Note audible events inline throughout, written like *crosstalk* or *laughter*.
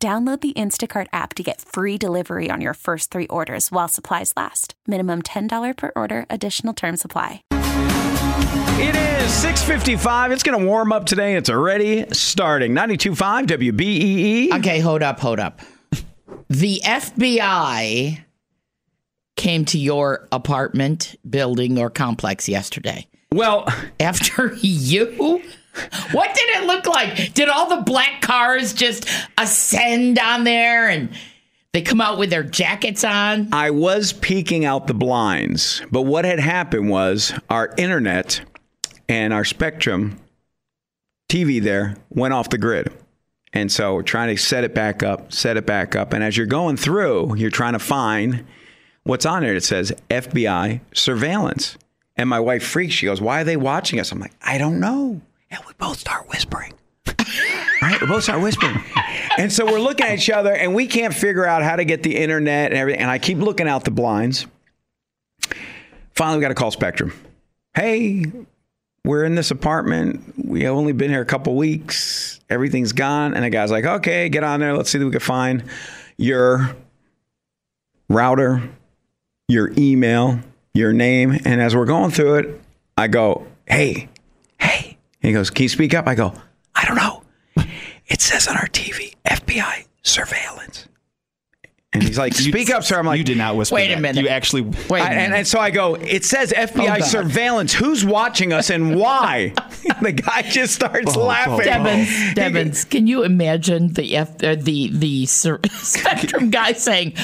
Download the Instacart app to get free delivery on your first three orders while supplies last. Minimum $10 per order, additional term supply. It is 6:55. It's going to warm up today. It's already starting. 92.5 WBEE. Okay, hold up, hold up. The FBI came to your apartment building or complex yesterday. Well, After *laughs* you? What did it look like? Did all the black cars just ascend on there and they come out with their jackets on? I was peeking out the blinds, but what had happened was our internet and our Spectrum TV there went off the grid. And so we're trying to set it back up, set it back up. And as you're going through, you're trying to find what's on there. It says FBI surveillance. And my wife freaks. She goes, Why are they watching us? I'm like, I don't know. And we both start whispering. *laughs* right? We both start whispering. And so we're looking at each other and we can't figure out how to get the internet and everything. And I keep looking out the blinds. Finally, we got to call Spectrum. Hey, we're in this apartment. We have only been here a couple weeks. Everything's gone. And the guy's like, okay, get on there. Let's see if we can find your router, your email, your name. And as we're going through it, I go, hey, hey. He goes, can you speak up? I go, I don't know. It says on our TV, FBI surveillance. And he's like, speak up, sir. I'm like, you did not whisper. Wait a that. minute. You actually. Wait a I- and, and so I go, it says FBI Hold on. surveillance. Who's watching us and why? *laughs* the guy just starts Oh, laughing. Devins, Devins, can you imagine the F, uh, the the Sur- *laughs* Spectrum guy saying,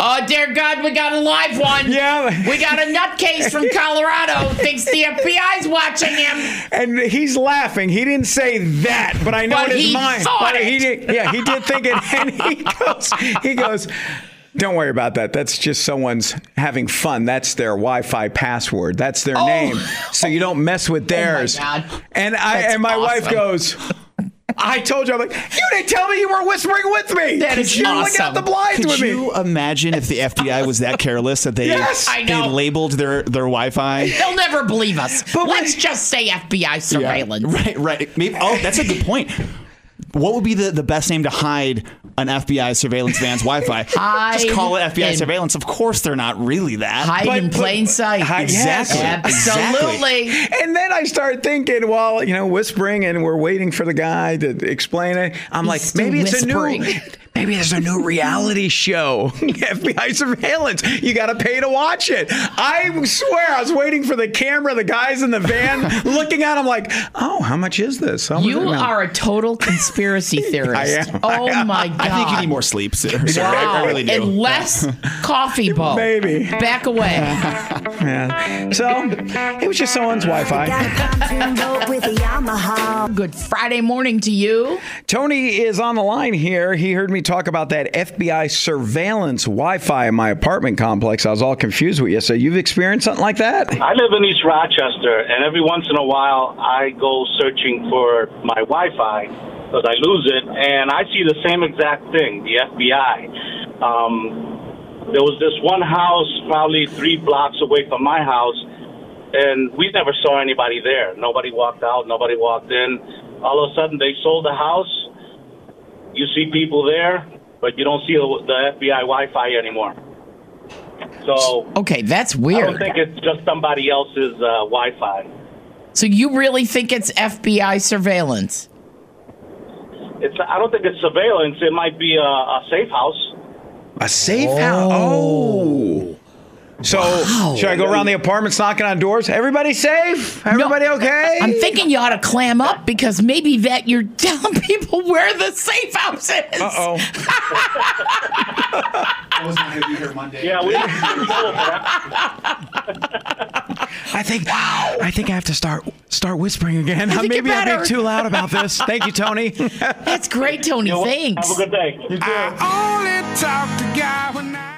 "Oh dear God, we got a live one. Yeah. we got a nutcase from *laughs* Colorado thinks the FBI's watching him." And he's laughing. He didn't say that, but I know But in his he mind. thought but he it. did. Yeah, he did think it. And he goes, he goes. Don't worry about that. That's just someone's having fun. That's their Wi-Fi password. That's their oh. name. So you don't mess with oh theirs. Oh. God. And I That's and my wife goes. I told you. I'm like, you didn't tell me you were whispering with me. That Could is you look out awesome. the blinds Could with me? you imagine if the FBI was that careless that they Yes. They labeled their their Wi-Fi? They'll never believe us. But Let's wait- just say FBI surveillance. Right, right. Maybe. Oh, that's a good point. What would be the, the best name to hide an FBI surveillance van's *laughs* Wi-Fi? Hide Just call it FBI in- surveillance. Of course, they're not really that. Hide But- in but- plain sight. Hi- yes. Exactly. Absolutely. And then I start thinking, well, you know, whispering, and we're waiting for the guy to explain it. I'm He's like, still maybe it's whispering. a new, *laughs* maybe there's a new reality show, *laughs* FBI surveillance. You got to pay to watch it. I swear, I was waiting for the camera, the guys in the van *laughs* looking at. I'm like, oh, how much is this? How You is are a total conspiracy *laughs* theorist. I am. Oh my god. I think you need more sleep, sir. sir. I- Wow. I really do. And less coffee Bo. Maybe. Back away. Yeah. So it was just someone's Wi-Fi. Good Friday morning to you. Tony is on the line here. He heard me talk about that FBI surveillance Wi-Fi in my apartment complex. I was all confused with you. So you've experienced something like that? I live in East Rochester, and every once in a while I go searching for my Wi-Fi because I lose it, and I see the same exact thing. The FBI. Um, there was this one house, probably three blocks away from my house, and we never saw anybody there. Nobody walked out. Nobody walked in. All of a sudden, they sold the house. You see people there, but you don't see the, the FBI Wi-Fi anymore. So Okay, that's weird. I don't think it's just somebody else's uh, Wi-Fi. So you really think it's FBI surveillance? It's I don't think it's surveillance. It might be a, a safe house. A safe house. Oh. So should I go around the apartments knocking on doors? Everybody safe? Everybody okay? I'm thinking you ought to clam up because maybe that you're *laughs* telling people where the safe house is. Uh oh. *laughs* I was not going to be here Monday. Yeah, we. we know that. I think I think I have to start start whispering again. think *laughs* Maybe I'm being too loud about this. Thank you, Tony. That's great, Tony. Thanks. Have a good day. only talk to God when I